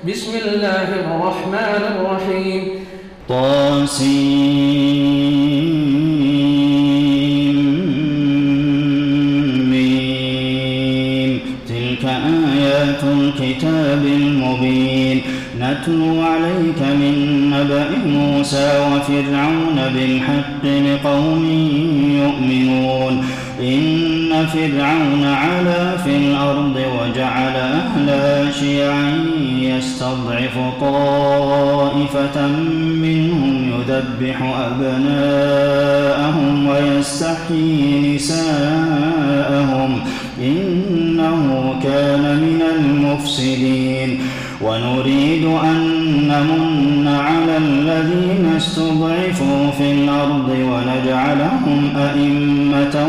بسم الله الرحمن الرحيم. طاسمين تلك آيات الكتاب المبين. نتلو عليك من نبأ موسى وفرعون بالحق لقوم يؤمنون. إن فرعون علا في الأرض وجعل أهلها شيعا يستضعف طائفة منهم يذبح أبناءهم ويستحيي نساءهم إنه كان من المفسدين. ونريد أن نمن على الذين استضعفوا في الأرض ونجعلهم أئمة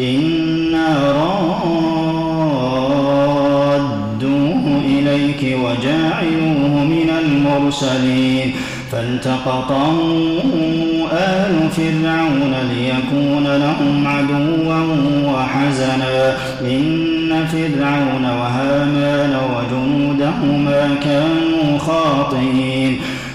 إنا رادوه إليك وجاعلوه من المرسلين فالتقطه آل فرعون ليكون لهم عدوا وحزنا إن فرعون وهامان وجنودهما كانوا خاطئين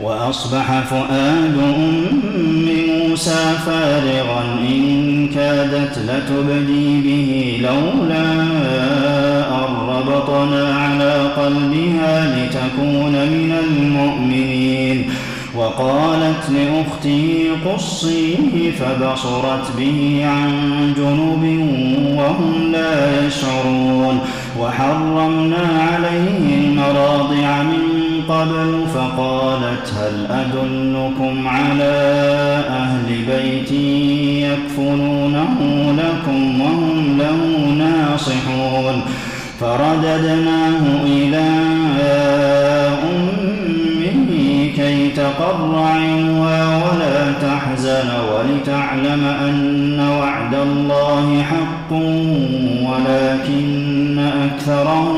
وأصبح فؤاد أم موسى فارغا إن كادت لتبدي به لولا أن ربطنا على قلبها لتكون من المؤمنين. وقالت لأخته قصيه فبصرت به عن جنب وهم لا يشعرون. وحرمنا عليه المراضع من قبل فقالت هل أدلكم على أهل بيت يكفلونه لكم وهم له ناصحون؟ فرددناه إلى أمه كي تقر عينها ولا تحزن ولتعلم أن وعد الله حق ولكن أكثرهم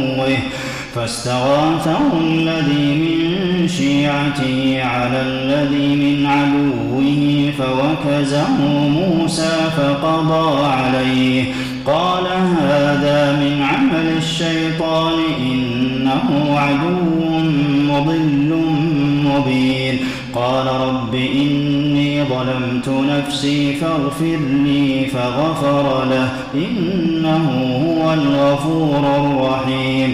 فاستغاثه الذي من شيعته على الذي من عدوه فوكزه موسى فقضى عليه. قال هذا من عمل الشيطان إنه عدو مضل مبين. قال رب إني ظلمت نفسي فاغفر لي فغفر له إنه هو الغفور الرحيم.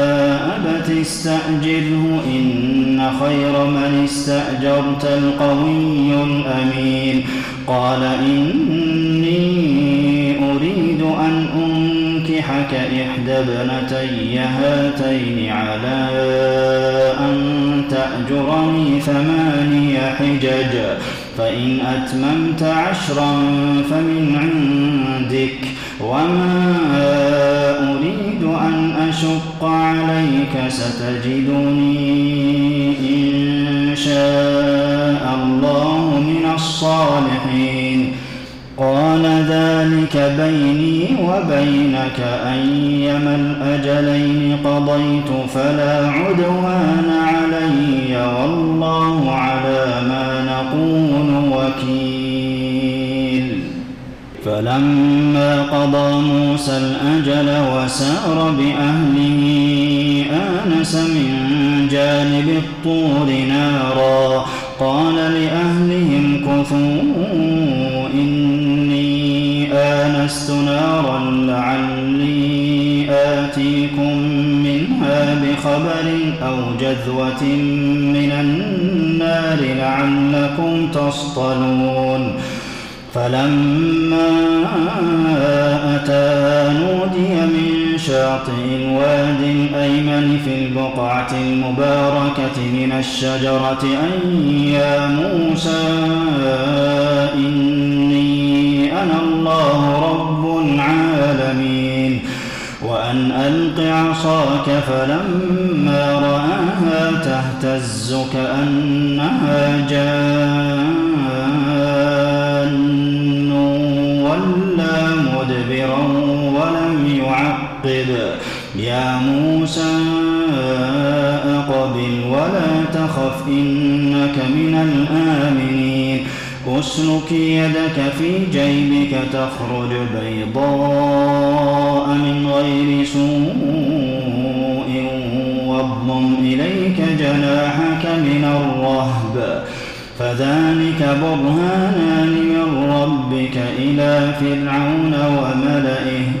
استأجره إن خير من استأجرت القوي الأمين. قال إني أريد أن أنكحك إحدى ابنتي هاتين على أن تأجرني ثماني حجج فإن أتممت عشرا فمن عندك. وما أريد أن أشق عليك ستجدني إن شاء الله من الصالحين. قال ذلك بيني وبينك أيما بأهله. آنس من جانب الطور نارا. قال لأهلهم كثوا إني آنست نارا لعلي آتيكم منها بخبر أو جذوة من النار لعلكم تصطلون. فلما أتى نودي من شاطئ الواد الأيمن في البقعة المباركة من الشجرة أن يا موسى إني أنا الله رب العالمين. وأن ألق عصاك فلما رآها تهتز كأنها جان ولا مدبرا يعقب يا موسى أقبل ولا تخف إنك من الآمنين. أسلك يدك في جيبك تخرج بيضاء من غير سوء واضم إليك جناحك من الرهب. فذلك برهانان من ربك إلى فرعون وملئه.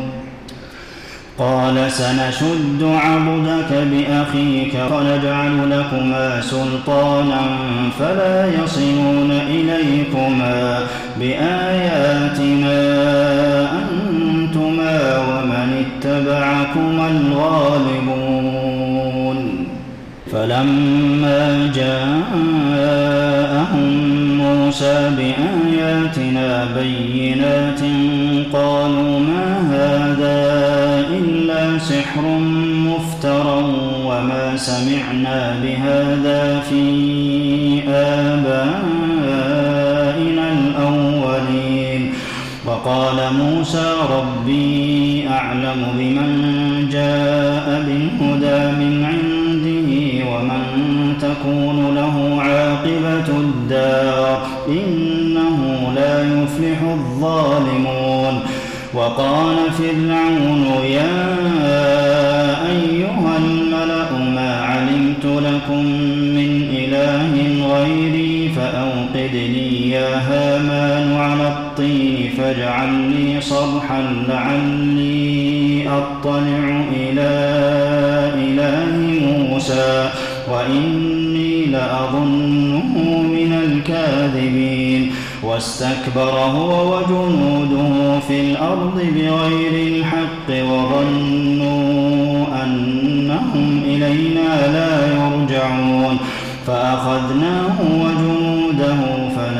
قال سنشد عبدك بأخيك ونجعل لكما سلطانا فلا يصلون إليكما بآياتنا أنتما ومن اتبعكما الغالبون فلما جاءهم موسى بآياتنا بينات قالوا ما هذا سحر مفترى وما سمعنا بهذا في آبائنا الأولين. وقال موسى ربي أعلم بمن جاء بالهدى من عنده ومن تكون له عاقبة الدار إنه لا يفلح الظالمون. وقال فرعون يا الطين فاجعل لي صرحا لعلي أطلع إلى إله موسى وإني لأظنه من الكاذبين. واستكبر هو وجنوده في الأرض بغير الحق وظنوا أنهم إلينا لا يرجعون. فأخذناه وجنوده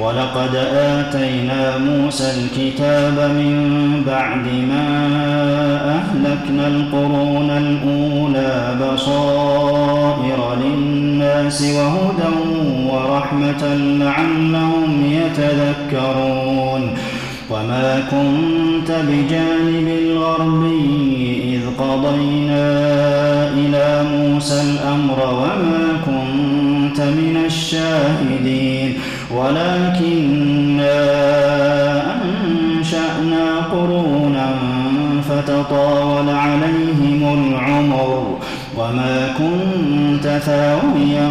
ولقد آتينا موسى الكتاب من بعد ما أهلكنا القرون الأولى بصائر للناس وهدى ورحمة لعلهم يتذكرون وما كنت بجانب الغربي إذ قضينا إلى موسى الأمر وما كنت من الشاهدين ولكنا أنشأنا قرونا فتطاول عليهم العمر وما كنت ثاويا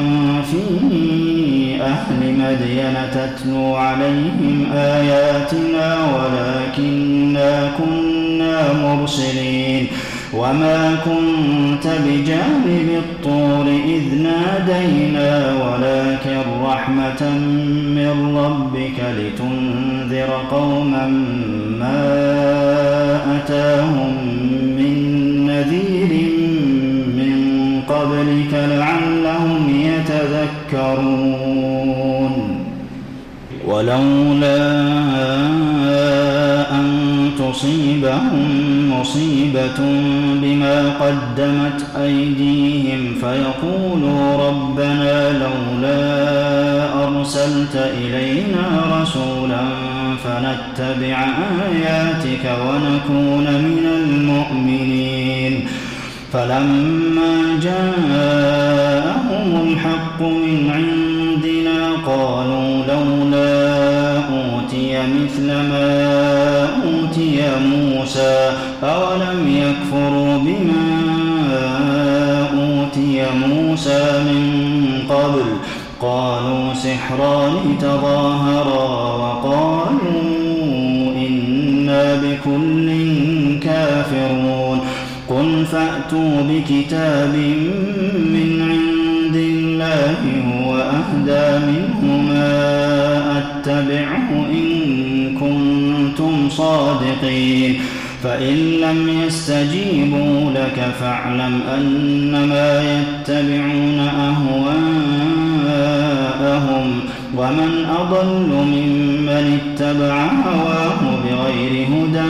في أهل مدين تتلو عليهم آياتنا ولكنا كنا مرسلين وما كنت بجانب الطور إذ نادينا ولكن رحمة قوما ما أتاهم من نذير من قبلك لعلهم يتذكرون. ولولا أن تصيبهم مصيبة بما قدمت أيديهم فيقولوا ربنا لولا أرسلت إلينا رسولا فنتبع آياتك ونكون من المؤمنين. فلما جاءهم الحق من عندنا قالوا لولا أوتي مثل ما أوتي موسى أولم يكفروا بما أوتي موسى من قبل؟ قالوا سحران تظاهرا فأتوا بكتاب من عند الله هو أهدى منهما أتبعه إن كنتم صادقين. فإن لم يستجيبوا لك فاعلم أنما يتبعون أهواءهم. ومن أضل ممن اتبع هواه بغير هدى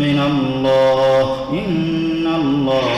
من الله. إن الله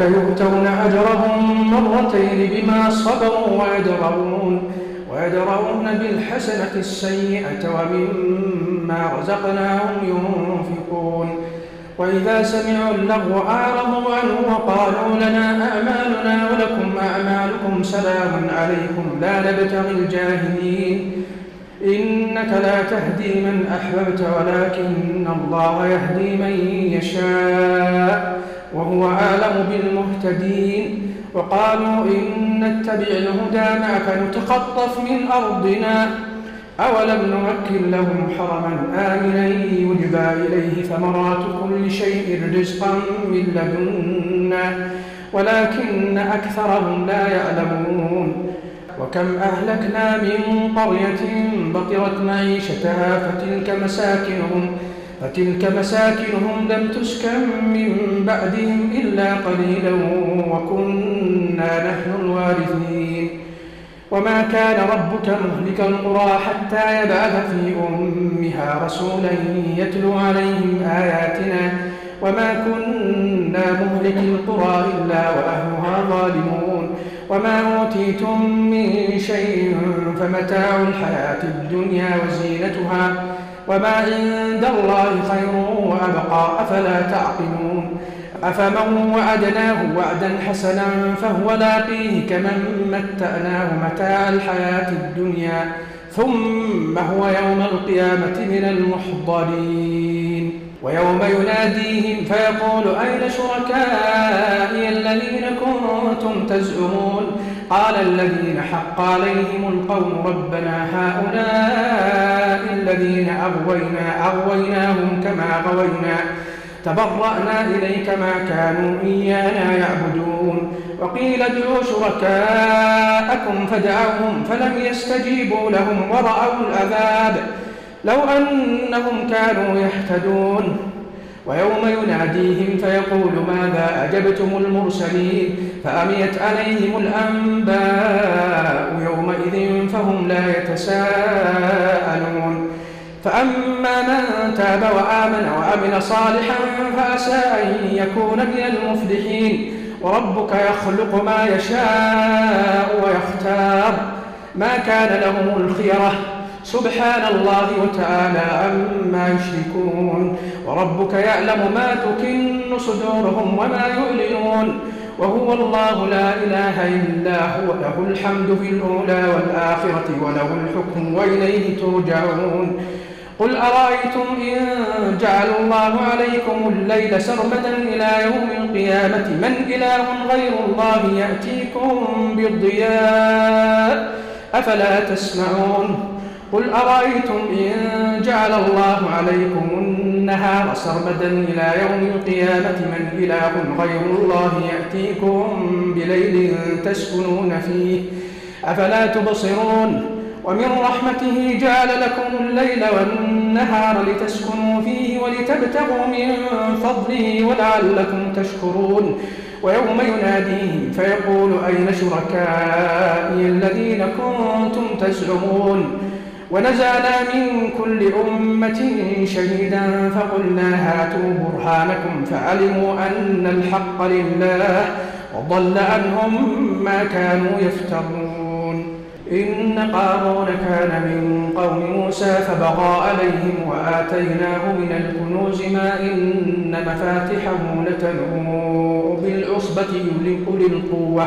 يؤتون أجرهم مرتين بما صبروا ويدرؤون ويدرؤون بالحسنة السيئة ومما رزقناهم ينفقون. وإذا سمعوا اللغو أعرضوا عنه وقالوا لنا أعمالنا ولكم أعمالكم سلام عليكم لا نبتغي الجاهلين. إنك لا تهدي من أحببت ولكن الله يهدي من يشاء. وهو أعلم بالمهتدين وقالوا إن نتبع الهدى معك نتخطف من أرضنا. أولم نمكن لهم حرما آمنا يجبى إليه ثمرات كل شيء رزقا من لدنا ولكن أكثرهم لا يعلمون. وكم أهلكنا من قرية بطرت معيشتها فتلك مساكنهم فتلك مساكنهم لم تسكن من بعدهم إلا قليلا وكنا نحن الوارثين. وما كان ربك مهلك القرى حتى يبعث في أمها رسولا يتلو عليهم آياتنا. وما كنا مهلك القرى إلا وأهلها ظالمون. وما أوتيتم من شيء فمتاع الحياة الدنيا وزينتها. وما عند الله خير وأبقى أفلا تعقلون؟ أفمن وعدناه وعدا حسنا فهو لاقيه كمن متأناه متاع الحياة الدنيا ثم هو يوم القيامة من المحضرين. ويوم يناديهم فيقول أين شركائي الذين كنتم تزعمون؟ قال الذين حق عليهم القول ربنا هؤلاء الذين أغوينا أغويناهم كما غوينا تبرأنا إليك ما كانوا إيانا يعبدون. وقيل ادعوا شركاءكم فدعوهم فلم يستجيبوا لهم ورأوا العذاب. لو أنهم كانوا يهتدون. ويوم يناديهم فيقول ماذا أجبتم المرسلين؟ فأميت عليهم الأنباء يومئذ فهم لا يتساءلون. فأما من تاب وآمن وعمل صالحا فأسى أن يكون من المفلحين. وربك يخلق ما يشاء ويختار. ما كان لهم الخيرة سبحان الله وتعالى عما يشركون وربك يعلم ما تكن صدورهم وما يعلنون وهو الله لا إله إلا هو له الحمد في الأولى والآخرة وله الحكم وإليه ترجعون. قل أرأيتم إن جعل الله عليكم الليل سرمدا إلى يوم القيامة من إله غير الله يأتيكم بالضياء؟ أفلا تسمعون. قل أرأيتم إن جعل الله عليكم النهار سرمدا إلى يوم القيامة من إله غير الله يأتيكم بليل تسكنون فيه؟ أفلا تبصرون؟ ومن رحمته جعل لكم الليل والنهار لتسكنوا فيه ولتبتغوا من فضله ولعلكم تشكرون. ويوم يناديهم فيقول أين شركائي الذين كنتم تزعمون؟ ونزعنا من كل أمة شهيدا فقلنا هاتوا برهانكم فعلموا أن الحق لله وضل عنهم ما كانوا يفترون. إن قارون كان من قوم موسى فبغى عليهم وآتيناه من الكنوز ما إن مفاتحه لتنوء بالعصبة أولي القوة.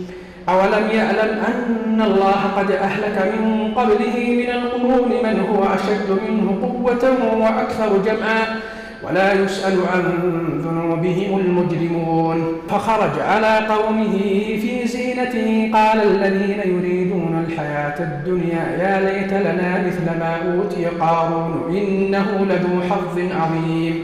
أولم يعلم أن الله قد أهلك من قبله من القرون من هو أشد منه قوة وأكثر جمعا ولا يسأل عن ذنوبهم المجرمون. فخرج على قومه في زينته قال الذين يريدون الحياة الدنيا يا ليت لنا مثل ما أوتي قارون إنه لذو حظ عظيم.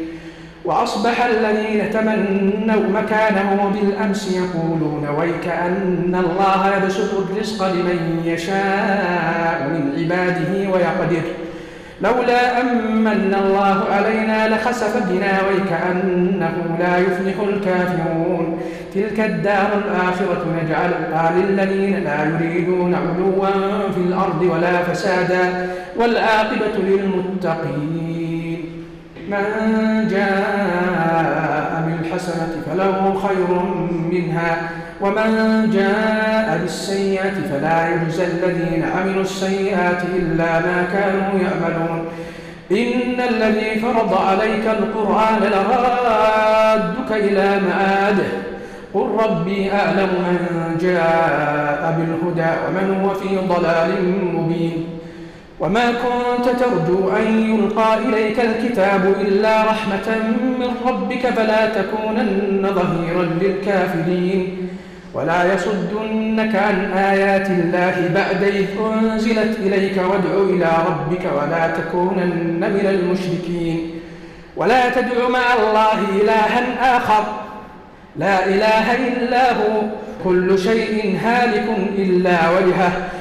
وأصبح الذين تمنوا مكانه بالأمس يقولون ويك أن الله يبسط الرزق لمن يشاء من عباده ويقدر. لولا أمن الله علينا لخسف بنا ويكأنه لا يفلح الكافرون. تلك الدار الآخرة نجعلها للذين لا يريدون علوا في الأرض ولا فسادا. والعاقبة للمتقين. من جاء بالحسنة فله خير منها ومن جاء بالسيئة فلا يجزى الذين عملوا السيئات إلا ما كانوا يعملون. إن الذي فرض عليك القرآن لرادك إلى معاده قل ربي أعلم من جاء بالهدى ومن هو في ضلال مبين. وما كنت ترجو أن يلقى إليك الكتاب إلا رحمة من ربك فلا تكونن ظهيرا للكافرين. ولا يصدنك عن آيات الله بعد إذ أنزلت إليك وادع إلى ربك ولا تكونن من المشركين. ولا تدع مع الله إلها آخر. لا إله إلا هو. كل شيء هالك إلا وجهه.